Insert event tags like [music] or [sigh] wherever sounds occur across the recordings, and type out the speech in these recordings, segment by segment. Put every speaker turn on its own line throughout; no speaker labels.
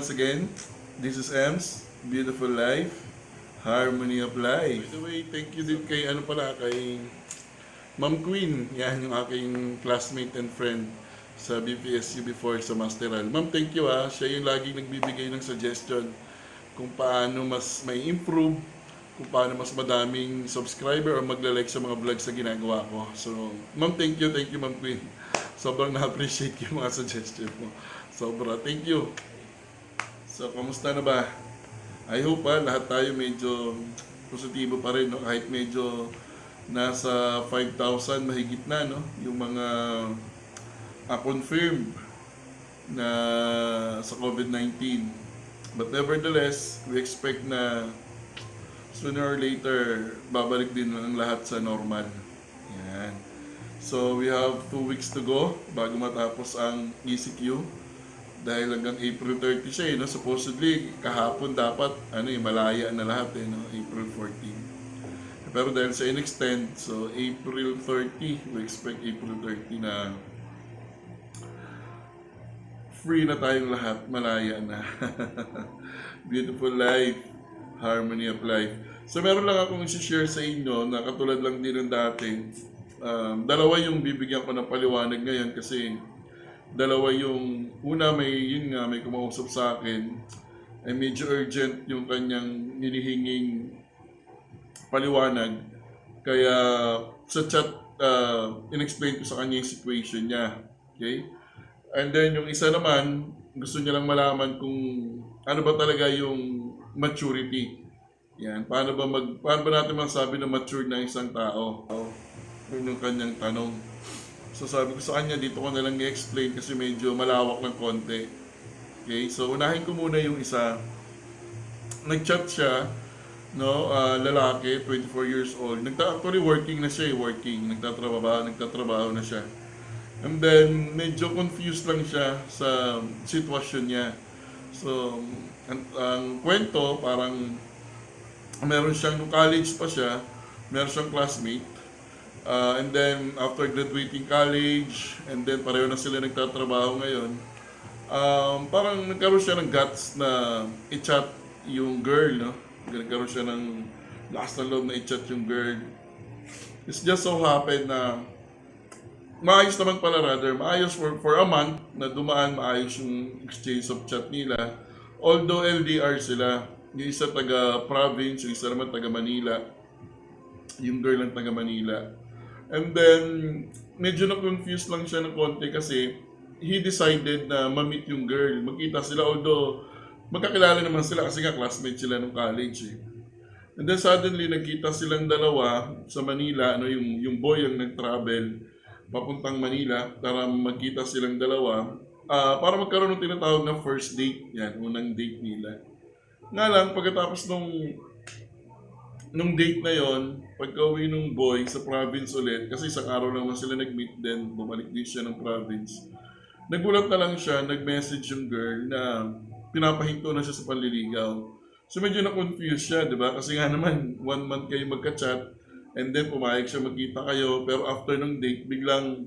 once again. This is Ems, Beautiful Life, Harmony of Life. By the way, thank you din kay ano pala, kay Ma'am Queen. Yan yung aking classmate and friend sa BPSU before sa Masteral. Ma'am, thank you ah. Siya yung laging nagbibigay ng suggestion kung paano mas may improve, kung paano mas madaming subscriber or magla-like sa mga vlogs na ginagawa ko. So, ma'am, thank you, thank you, ma'am Queen. Sobrang na-appreciate [laughs] yung mga suggestion mo. Sobra, thank you. So, kamusta na ba? I hope ah, lahat tayo medyo positibo pa rin, no? kahit medyo nasa 5,000 mahigit na, no? Yung mga uh, confirmed na sa COVID-19. But nevertheless, we expect na sooner or later, babalik din ang lahat sa normal. Yan. So, we have two weeks to go bago matapos ang ECQ dahil hanggang April 30 siya eh, no? supposedly kahapon dapat ano eh, malaya na lahat eh, no? April 14 pero dahil sa in-extend so April 30 we expect April 30 na free na tayong lahat malaya na [laughs] beautiful life harmony of life so meron lang akong isi-share sa inyo na katulad lang din ng dati um, dalawa yung bibigyan ko ng paliwanag ngayon kasi dalawa yung una may yun nga may kumausap sa akin ay medyo urgent yung kanyang nilihinging paliwanag. Kaya sa chat uh, in-explain ko sa kanya yung situation niya okay? And then yung isa naman gusto niya lang malaman kung ano ba talaga yung maturity. Yan paano ba mag paano ba natin masabi na mature na isang tao? Yun yung kanyang tanong So sabi ko sa kanya, dito ko na lang i-explain kasi medyo malawak ng konti. Okay, so unahin ko muna yung isa. Nag-chat siya, no, uh, lalaki, 24 years old. Nagta actually working na siya, eh, working. Nagtatrabaho, nagtatrabaho na siya. And then, medyo confused lang siya sa sitwasyon niya. So, ang, ang kwento, parang meron siyang, nung college pa siya, meron siyang classmate Uh, and then, after graduating college, and then pareho na sila nagtatrabaho ngayon, um, parang nagkaroon siya ng guts na i-chat yung girl, no? Nagkaroon siya ng last na loob na i-chat yung girl. It's just so happened na maayos naman pala rather, maayos for, for a month na dumaan maayos yung exchange of chat nila. Although LDR sila, yung isa taga province, yung isa naman taga Manila. Yung girl lang taga Manila. And then, medyo na-confuse lang siya ng konti kasi he decided na ma-meet yung girl. Magkita sila, although magkakilala naman sila kasi nga classmate sila nung college eh. And then suddenly, nagkita silang dalawa sa Manila, ano, yung, yung boy ang nag-travel papuntang Manila para magkita silang dalawa uh, para magkaroon ng tinatawag na first date. Yan, unang date nila. Nga lang, pagkatapos nung nung date na yon, pagka uwi nung boy sa province ulit, kasi isang araw lang sila nag-meet din, bumalik din siya ng province. Nagulat na lang siya, nag-message yung girl na pinapahinto na siya sa panliligaw. So medyo na-confuse siya, di ba? Kasi nga naman, [laughs] one month kayo magka-chat, and then pumayag siya magkita kayo, pero after ng date, biglang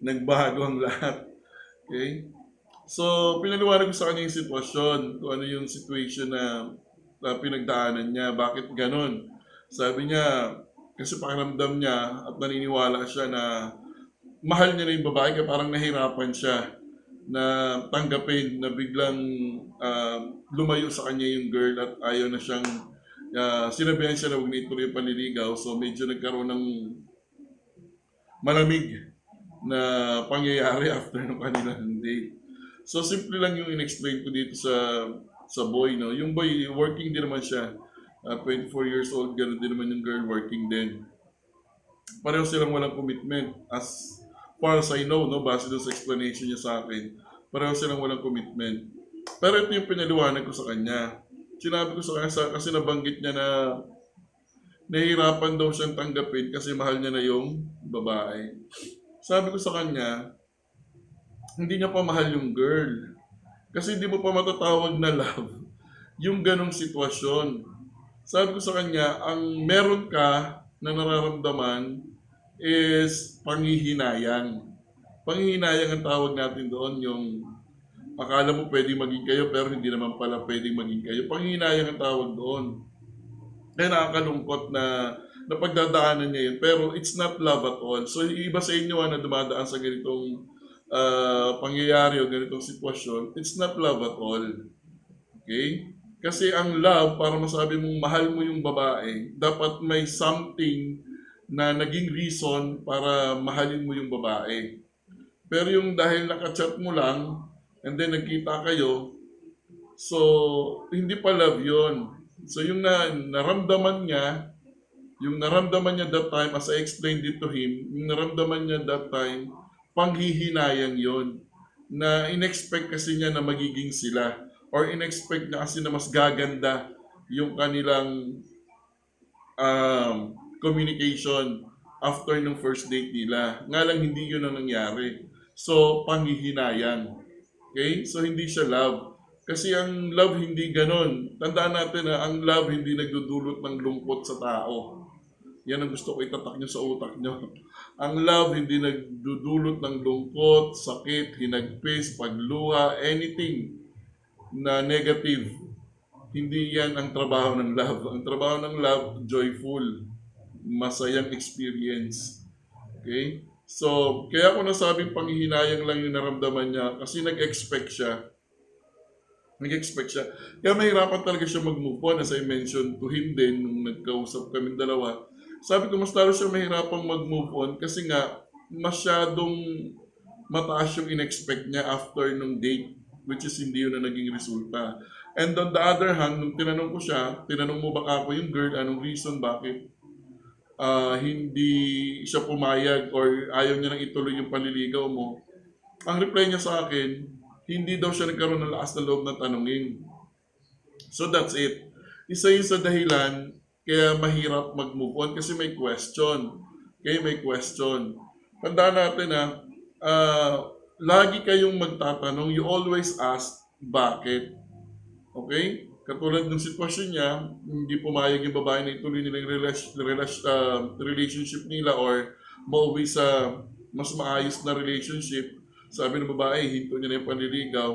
nagbago ang [laughs] lahat. Okay? So, pinaliwanag ko sa kanya yung sitwasyon, kung ano yung situation na na pinagdaanan niya. Bakit ganon? Sabi niya, kasi pakiramdam niya at naniniwala siya na mahal niya na yung babae kaya parang nahirapan siya na tanggapin na biglang uh, lumayo sa kanya yung girl at ayaw na siyang uh, sinabihan siya na huwag na ituloy yung panliligaw so medyo nagkaroon ng malamig na pangyayari [laughs] after ng kanilang date. So simple lang yung in-explain ko dito sa sa boy, no? Yung boy, working din naman siya. Uh, 24 years old, ganoon din naman yung girl working din. Pareho silang walang commitment. As far as I know, no, base doon sa explanation niya sa akin, pareho silang walang commitment. Pero ito yung pinaliwanag ko sa kanya. Sinabi ko sa kanya, kasi nabanggit niya na nahihirapan daw siyang tanggapin kasi mahal niya na yung babae. Sabi ko sa kanya, hindi niya pa mahal yung girl. Kasi hindi mo pa matatawag na love [laughs] yung ganong sitwasyon. Sabi ko sa kanya, ang meron ka na nararamdaman is panghihinayang. Panghihinayang ang tawag natin doon, yung akala mo pwedeng maging kayo pero hindi naman pala pwedeng maging kayo. Panghinayang ang tawag doon. Kaya nakakalungkot na napagdadaanan niya yun. Pero it's not love at all. So yung iba sa inyo ah, na dumadaan sa ganitong ah, pangyayari o ganitong sitwasyon, it's not love at all. Okay? Kasi ang love, para masabi mong mahal mo yung babae, dapat may something na naging reason para mahalin mo yung babae. Pero yung dahil nakachat mo lang, and then nagkita kayo, so hindi pa love yon. So yung na, naramdaman niya, yung naramdaman niya that time, as I explained it to him, yung naramdaman niya that time, panghihinayang yon na inexpect kasi niya na magiging sila or inexpect niya kasi na mas gaganda yung kanilang um, communication after ng first date nila. Nga lang hindi yun ang nangyari. So, panghihinayang. Okay? So, hindi siya love. Kasi ang love hindi ganon. Tandaan natin na ang love hindi nagdudulot ng lungkot sa tao. Yan ang gusto ko itatak nyo sa utak nyo. [laughs] Ang love hindi nagdudulot ng lungkot, sakit, hinagpis, pagluha, anything na negative. Hindi yan ang trabaho ng love. Ang trabaho ng love, joyful, masayang experience. Okay? So, kaya ko nasabing panghihinayang lang yung naramdaman niya kasi nag-expect siya. Nag-expect siya. Kaya mahirapan talaga siya mag-move on as I mentioned to him din nung nagkausap kami dalawa. Sabi ko, mas lalo siya mahirapang mag-move on kasi nga masyadong mataas yung in-expect niya after nung date which is hindi yun na naging resulta. And on the other hand, nung tinanong ko siya, tinanong mo ba ako yung girl, anong reason bakit ah, hindi siya pumayag or ayaw niya nang ituloy yung panliligaw mo, ang reply niya sa akin, hindi daw siya nagkaroon ng lakas na loob na tanungin. So that's it. Isa yun sa dahilan kaya mahirap mag-move on kasi may question. Okay, may question. Tandaan natin na ah, lagi kayong magtatanong, you always ask, bakit? Okay? Katulad ng sitwasyon niya, hindi pumayag yung babae na ituloy nila yung ah, relationship nila or mauwi sa mas maayos na relationship. Sabi ng babae, hinto niya na yung panliligaw.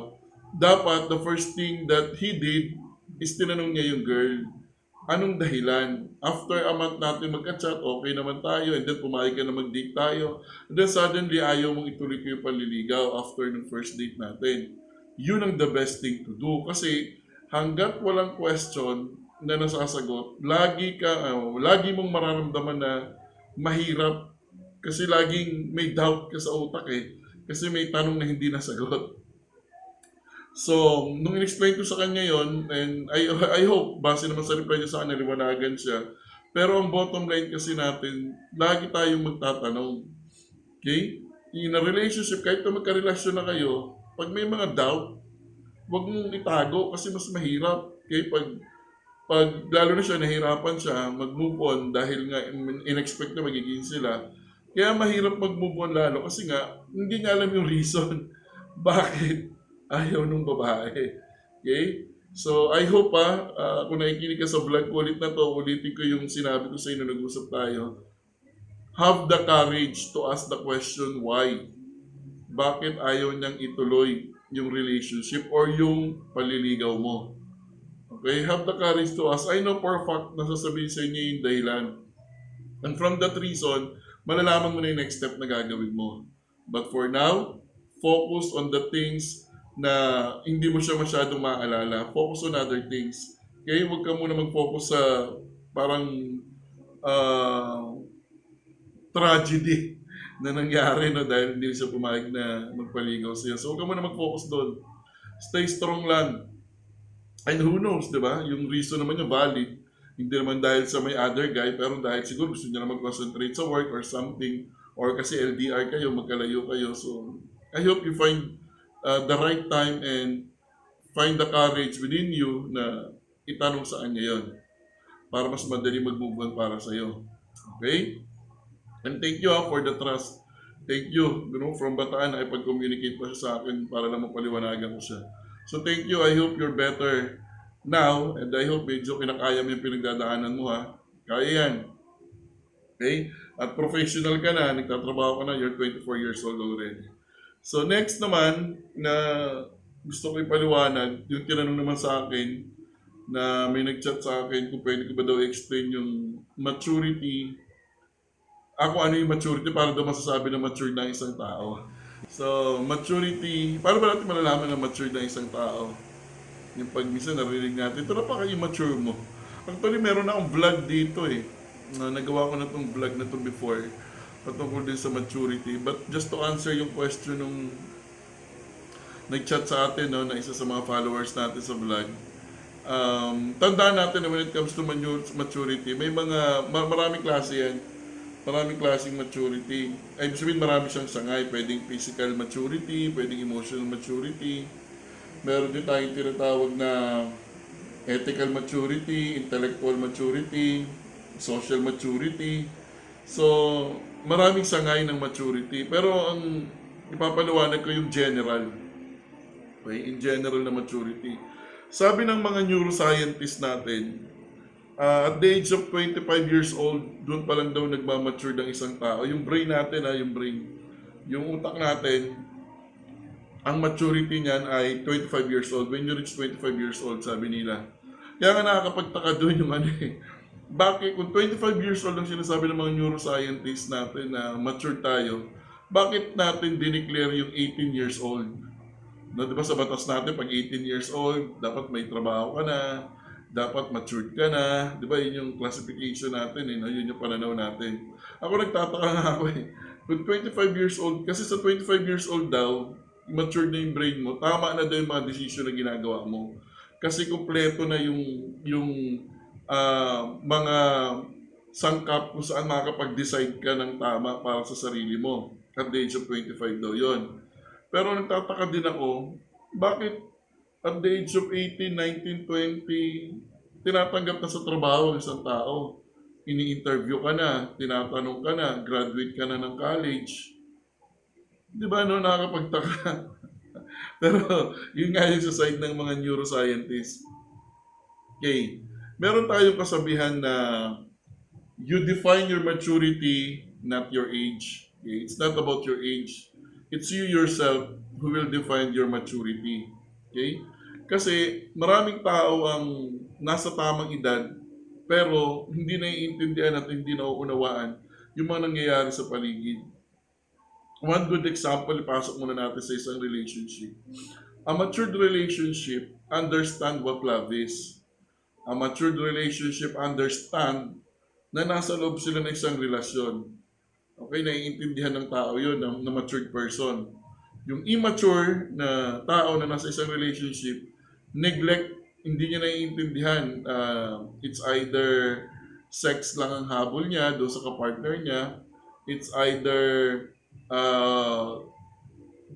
Dapat, the first thing that he did is tinanong niya yung girl, anong dahilan? After a month natin magka-chat, okay naman tayo, and then pumayag ka na mag-date tayo. And then suddenly, ayaw mong ituloy ko yung panliligaw after ng first date natin. Yun ang the best thing to do. Kasi hanggat walang question na nasasagot, lagi ka, ah, lagi mong mararamdaman na mahirap kasi laging may doubt ka sa utak eh. Kasi may tanong na hindi nasagot. So, nung in-explain ko sa kanya yon and I, I hope, base naman sa reply niya sa kanya, liwanagan siya. Pero ang bottom line kasi natin, lagi tayong magtatanong. Okay? In a relationship, kahit na magka-relasyon na kayo, pag may mga doubt, huwag mong itago kasi mas mahirap. Okay? Pag, pag lalo na siya, nahirapan siya, mag-move on dahil nga in- in-expect na magiging sila. Kaya mahirap mag-move on lalo kasi nga, hindi niya alam yung reason. [laughs] Bakit? Ayaw nung babae. Okay? So, I hope pa, ah, kung nakikinig ka sa vlog ko ulit na to, ulitin ko yung sinabi ko sa inyo, nag-usap tayo. Have the courage to ask the question why. Bakit ayaw niyang ituloy yung relationship or yung paliligaw mo? Okay? Have the courage to ask. I know for a fact na sasabihin sa inyo yung dahilan. And from that reason, malalaman mo na yung next step na gagawin mo. But for now, focus on the things na hindi mo siya masyadong maaalala. Focus on other things. Okay? Huwag ka muna mag-focus sa parang ah, tragedy na nangyari no, dahil hindi siya pumayag na magpaligaw siya. So huwag ka muna mag-focus doon. Stay strong lang. And who knows, di ba? Yung reason naman niya valid. Hindi naman dahil sa may other guy, pero dahil siguro gusto niya na mag-concentrate sa work or something. Or kasi LDR kayo, magkalayo kayo. So, I hope you find uh, the right time and find the courage within you na itanong sa kanya yon para mas madali mag-move on para sa iyo. Okay? And thank you ah, for the trust. Thank you. You know, from Bataan, ay pag-communicate pa siya sa akin para lang mapaliwanagan ko siya. So thank you. I hope you're better now and I hope medyo kinakaya mo yung pinagdadaanan mo ha. Kaya yan. Okay? At professional ka na, nagtatrabaho ka na, you're 24 years old already. So next naman na gusto ko ipaliwanag, yung tinanong naman sa akin, na may nag-chat sa akin kung pwede ko ba daw explain yung maturity, ako ano yung maturity para daw masasabi na mature na isang tao. So, maturity, paano ba natin malalaman na mature na isang tao? Yung pag minsan narinig natin, ito na pa kayo mature mo. Actually, meron na akong vlog dito eh. Na nagawa ko na tong vlog na to before patungkol din sa maturity. But just to answer yung question nung nag-chat sa atin, no, na isa sa mga followers natin sa vlog, um, tandaan natin na when it comes to maturity, may mga, ma- maraming klase yan. Maraming klaseng maturity. Ay, sabihin marami siyang sangay. Pwedeng physical maturity, pwedeng emotional maturity. Meron din tayong tinatawag na ethical maturity, intellectual maturity, social maturity. So, maraming sangay ng maturity. Pero ang ipapaliwanag ko yung general. Okay? In general na maturity. Sabi ng mga neuroscientists natin, ah, at the age of 25 years old, doon pa lang daw nagmamature ng isang tao. Yung brain natin, ha, yung brain, yung utak natin, ang maturity niyan ay 25 years old. When you reach 25 years old, sabi nila. Kaya nga nakakapagtaka doon yung ano eh. Bakit, kung 25 years old ang sinasabi ng mga neuroscientists natin na mature tayo, bakit natin dineclare yung 18 years old? No, di ba sa batas natin, pag 18 years old, dapat may trabaho ka na, dapat matured ka na, di ba yun yung classification natin, eh, no? yun yung pananaw natin. Ako nagtataka nga ako eh, kung 25 years old, kasi sa 25 years old daw, matured na yung brain mo, tama na daw yung mga decision na ginagawa mo. Kasi kumpleto na yung, yung ah, mga sangkap kung saan makakapag-decide ka ng tama para sa sarili mo. At the age of 25 daw yon. Pero nagtataka din ako, bakit at the age of 18, 19, 20, tinatanggap na sa trabaho ng isang tao. Ini-interview ka na, tinatanong ka na, graduate ka na ng college. Di ba, no, nakakapagtaka. [laughs] Pero, yun nga yung sa side ng mga neuroscientists. Okay. Meron tayong kasabihan na you define your maturity, not your age. Okay? It's not about your age. It's you yourself who will define your maturity. Okay? Kasi maraming tao ang nasa tamang edad pero hindi naiintindihan at hindi nauunawaan yung mga nangyayari sa paligid. One good example, ipasok muna natin sa isang relationship. A matured relationship understand what love is. A matured relationship understand na nasa loob sila ng isang relasyon. Okay, naiintindihan ng tao yun, ng, na matured person. Yung immature na tao na nasa isang relationship, neglect, hindi niya naiintindihan. Uh, it's either sex lang ang habol niya doon sa kapartner niya. It's either uh,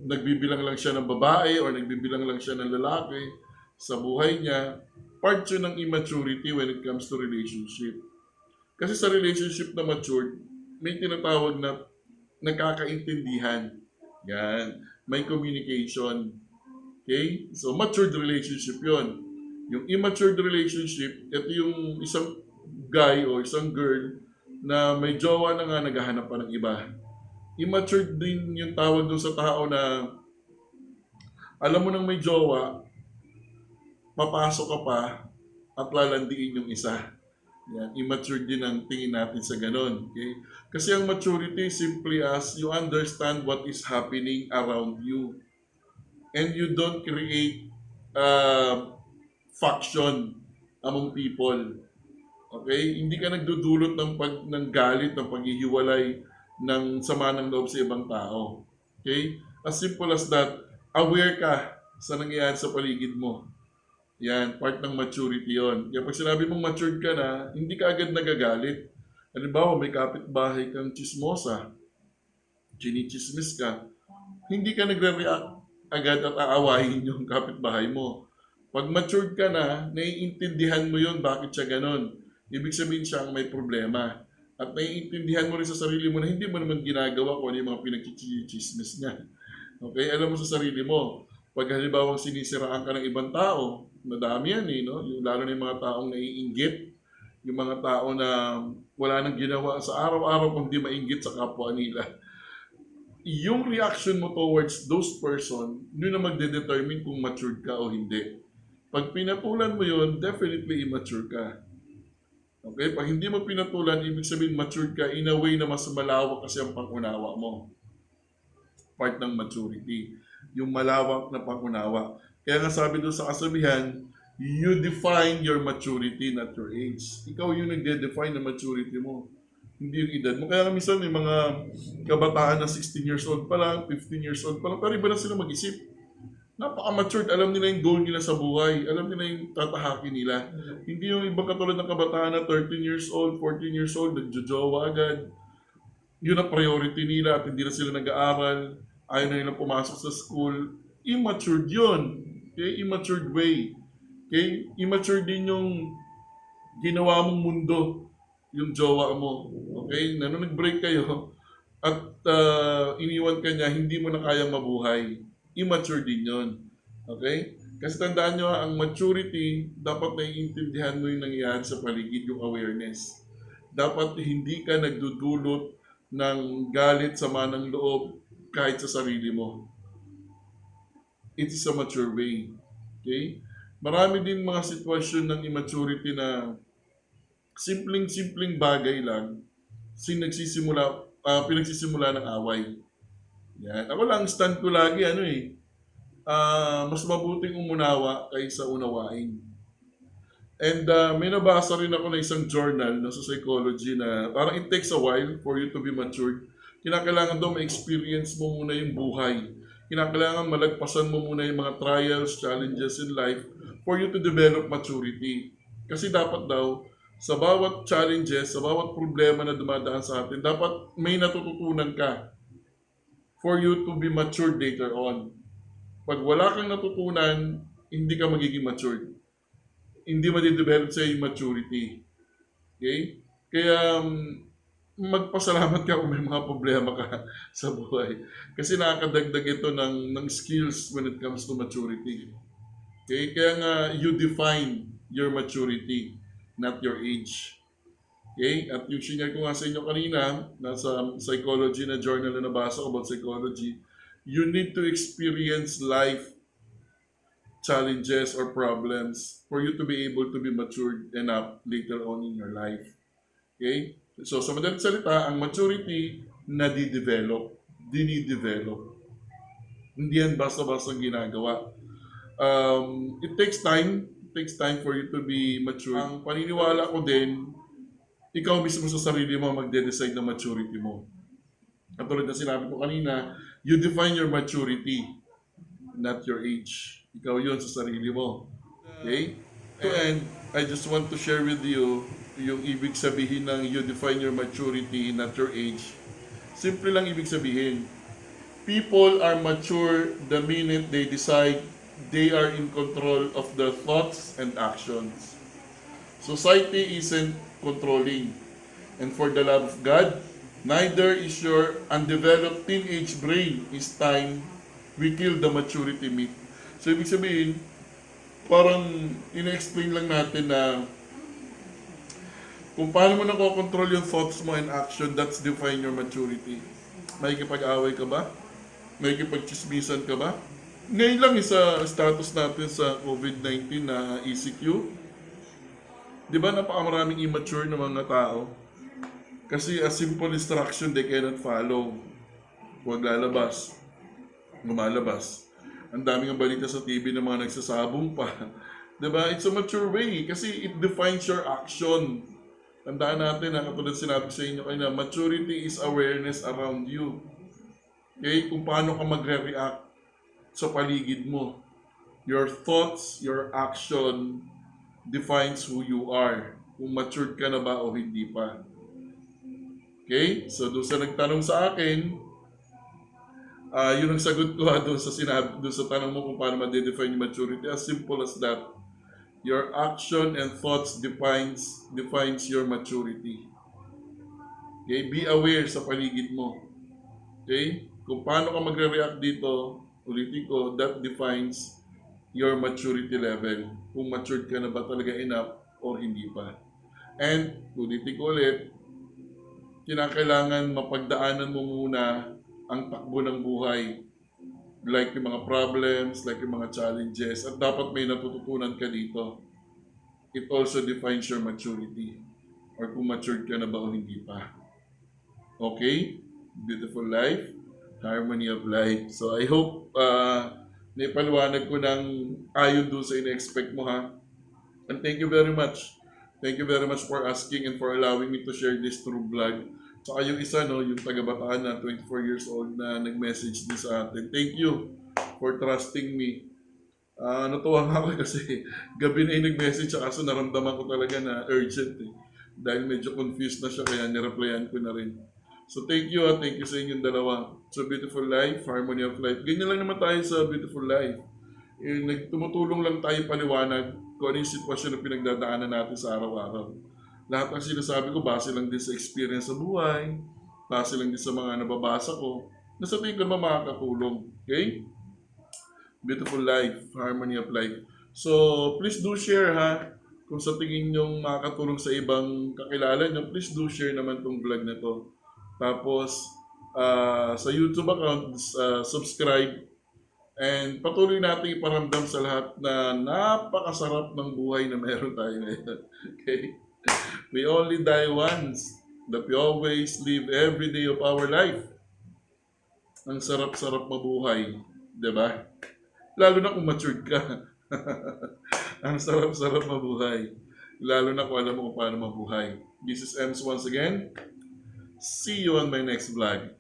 nagbibilang lang siya ng babae or nagbibilang lang siya ng lalaki sa buhay niya. Part yun ng immaturity when it comes to relationship. Kasi sa relationship na matured, may tinatawag na nagkakaintindihan. Yan. May communication. Okay? So, matured relationship yon. Yung immature relationship, ito yung isang guy o isang girl na may jowa na nga naghahanap pa ng iba. Immature din yung tawag doon sa tao na alam mo nang may jowa, papasok ka pa at lalandiin yung isa. Yan, immature din ang tingin natin sa ganon. Okay? Kasi ang maturity simply as you understand what is happening around you. And you don't create uh, faction among people. Okay? Hindi ka nagdudulot ng, pag, ng galit, ng paghihiwalay, ng sama ng loob sa ibang tao. Okay? As simple as that, aware ka sa nangyayari sa paligid mo. Yan, part ng maturity yon. Kaya pag sinabi mong matured ka na, hindi ka agad nagagalit. Halimbawa, may kapitbahay kang chismosa, chinichismis ka, hindi ka nagre-react agad at aawahin yung kapitbahay mo. Pag matured ka na, naiintindihan mo yon bakit siya ganon. Ibig sabihin siya may problema. At naiintindihan mo rin sa sarili mo na hindi mo naman ginagawa kung ano yung mga pinagchichismis niya. Okay? Alam mo sa sarili mo, pag halimbawa sinisiraan ka ng ibang tao, madami yan eh, no? Yung, lalo na yung mga taong naiinggit, yung mga tao na wala nang ginawa sa araw-araw kung di mainggit sa kapwa nila. yung reaction mo towards those person, yun na magde-determine kung matured ka o hindi. Pag pinatulan mo yun, definitely immature ka. Okay? Pag hindi mo pinatulan, ibig sabihin matured ka in a way na mas malawak kasi ang pangunawa mo. Part ng maturity. Yung malawak na pangunawa. Kaya nga sabi doon sa kasabihan, you define your maturity, not your age. Ikaw yung nagde-define ng maturity mo. Hindi yung edad mo. Kaya minsan may mga kabataan na 16 years old pa lang, 15 years old pa lang, pero iba na sila mag-isip. Napaka-matured. Alam nila yung goal nila sa buhay. Alam nila yung tatahakin nila. Hindi yung ibang katulad ng kabataan na 13 years old, 14 years old, nagjojowa agad. Yun ang priority nila at hindi na sila nag-aaral. Ayaw na nilang pumasok sa school. Immature yun. Okay? Immature way. Okay? Immature din yung ginawa mong mundo yung jowa mo. Okay? Na nag-break kayo at uh, iniwan ka niya, hindi mo na kayang mabuhay. Immature din yun. Okay? Kasi tandaan nyo, ang maturity, dapat naiintindihan mo yung nangyayari sa paligid, yung awareness. Dapat hindi ka nagdudulot ng galit, sama ng loob, kahit sa sarili mo. It is a mature way. Okay? Marami din mga sitwasyon ng immaturity na simpleng-simpleng bagay lang sin nagsisimula, ah, pinagsisimula ng away. Yan. Ako lang, stand ko lagi, ano eh, ah, mas mabuting umunawa kaysa unawain. And ah, may nabasa rin ako na isang journal na sa psychology na parang it takes a while for you to be matured. Kinakailangan daw ma-experience mo muna yung buhay. Kinakailangan malagpasan mo muna yung mga trials, challenges in life for you to develop maturity. Kasi dapat daw, sa bawat challenges, sa bawat problema na dumadaan sa atin, dapat may natututunan ka for you to be matured later on. Pag wala kang natutunan, hindi ka magiging matured. Hindi madidevelop sa maturity. Okay? Kaya um, magpasalamat ka kung may mga problema ka [laughs] sa buhay. Kasi nakakadagdag ito ng, ng skills when it comes to maturity. Okay? Kaya nga, you define your maturity not your age. Okay? At yung senior ko nga sa inyo kanina, nasa psychology na journal na nabasa ko about psychology, you need to experience life challenges or problems for you to be able to be matured enough later on in your life. Okay? So, sa madaling salita, ang maturity na di-develop, dini-develop. Hindi yan basta-basta ginagawa. Um, it takes time takes time for you to be mature. Ang paniniwala ko din, ikaw mismo sa sarili mo magde-decide ng maturity mo. Katulad na sinabi ko kanina, you define your maturity, not your age. Ikaw yun sa sarili mo. Okay? To end, I just want to share with you yung ibig sabihin ng you define your maturity, not your age. Simple lang ibig sabihin. People are mature the minute they decide they are in control of their thoughts and actions. Society isn't controlling. And for the love of God, neither is your undeveloped teenage brain is time we kill the maturity myth. So, ibig sabihin, parang ina-explain lang natin na kung paano mo nakokontrol yung thoughts mo and action, that's define your maturity. May kipag-away ka ba? May kipag-chismisan ka ba? Ngayon lang isa status natin sa COVID-19 na ECQ. Di ba napakamaraming immature na mga tao? Kasi a simple instruction they cannot follow. Huwag lalabas. Lumalabas. Ang daming balita sa TV ng mga nagsasabong pa. [laughs] Di ba? It's a mature way kasi it defines your action. Tandaan natin na katulad sinabi sa inyo kanina, maturity is awareness around you. Okay? Kung paano ka magre-react sa paligid mo. Your thoughts, your action defines who you are. Kung matured ka na ba o hindi pa. Okay? So, doon sa nagtanong sa akin, uh, yun ang sagot ko ha, doon sa sinabi, doon sa tanong mo kung paano ma-define yung maturity. As simple as that. Your action and thoughts defines defines your maturity. Okay? Be aware sa paligid mo. Okay? Kung paano ka magre-react dito, ulitin ko, that defines your maturity level. Kung matured ka na ba talaga enough or hindi pa. And, ulitin ko ulit, kinakailangan mapagdaanan mo muna ang takbo ng buhay. Like yung mga problems, like yung mga challenges. At dapat may natututunan ka dito. It also defines your maturity. Or kung matured ka na ba o hindi pa. Okay? Beautiful life. Harmony of life. So I hope uh, naipaliwanag ko ng ayon doon sa ina-expect mo ha. And thank you very much. Thank you very much for asking and for allowing me to share this through vlog. Saka yung isa, no, yung taga-bataan na 24 years old na nag-message din sa atin. Thank you for trusting me. Ah, natuwa nga ako [laughs] kasi gabi na yung nag-message siya kaso naramdaman ko talaga na urgent eh. Dahil medyo confused na siya kaya nireplyan ko na rin. So thank you at thank you sa inyong dalawa. So beautiful life, harmony of life. Ganyan lang naman tayo sa beautiful life. Eh, nagtumutulong lang tayo paliwanag kung ano yung sitwasyon na pinagdadaanan natin sa araw-araw. Lahat ng sinasabi ko, base lang din sa experience sa buhay, base lang din sa mga nababasa ko, na sa tingin ko naman makakatulong. Okay? Beautiful life, harmony of life. So, please do share ha. Kung sa tingin nyo makakatulong sa ibang kakilala nyo, please do share naman tong vlog na to. Tapos, ah, sa YouTube account, ah, subscribe. And patuloy natin iparamdam sa lahat na napakasarap ng buhay na meron tayo ngayon. [laughs] Okay? We only die once, but we always live every day of our life. Ang sarap-sarap mabuhay, di ba? Lalo na kung matured ka. [laughs] Ang sarap-sarap mabuhay. Lalo na kung alam mo kung paano mabuhay. This is Ems once again. See you on my next vlog.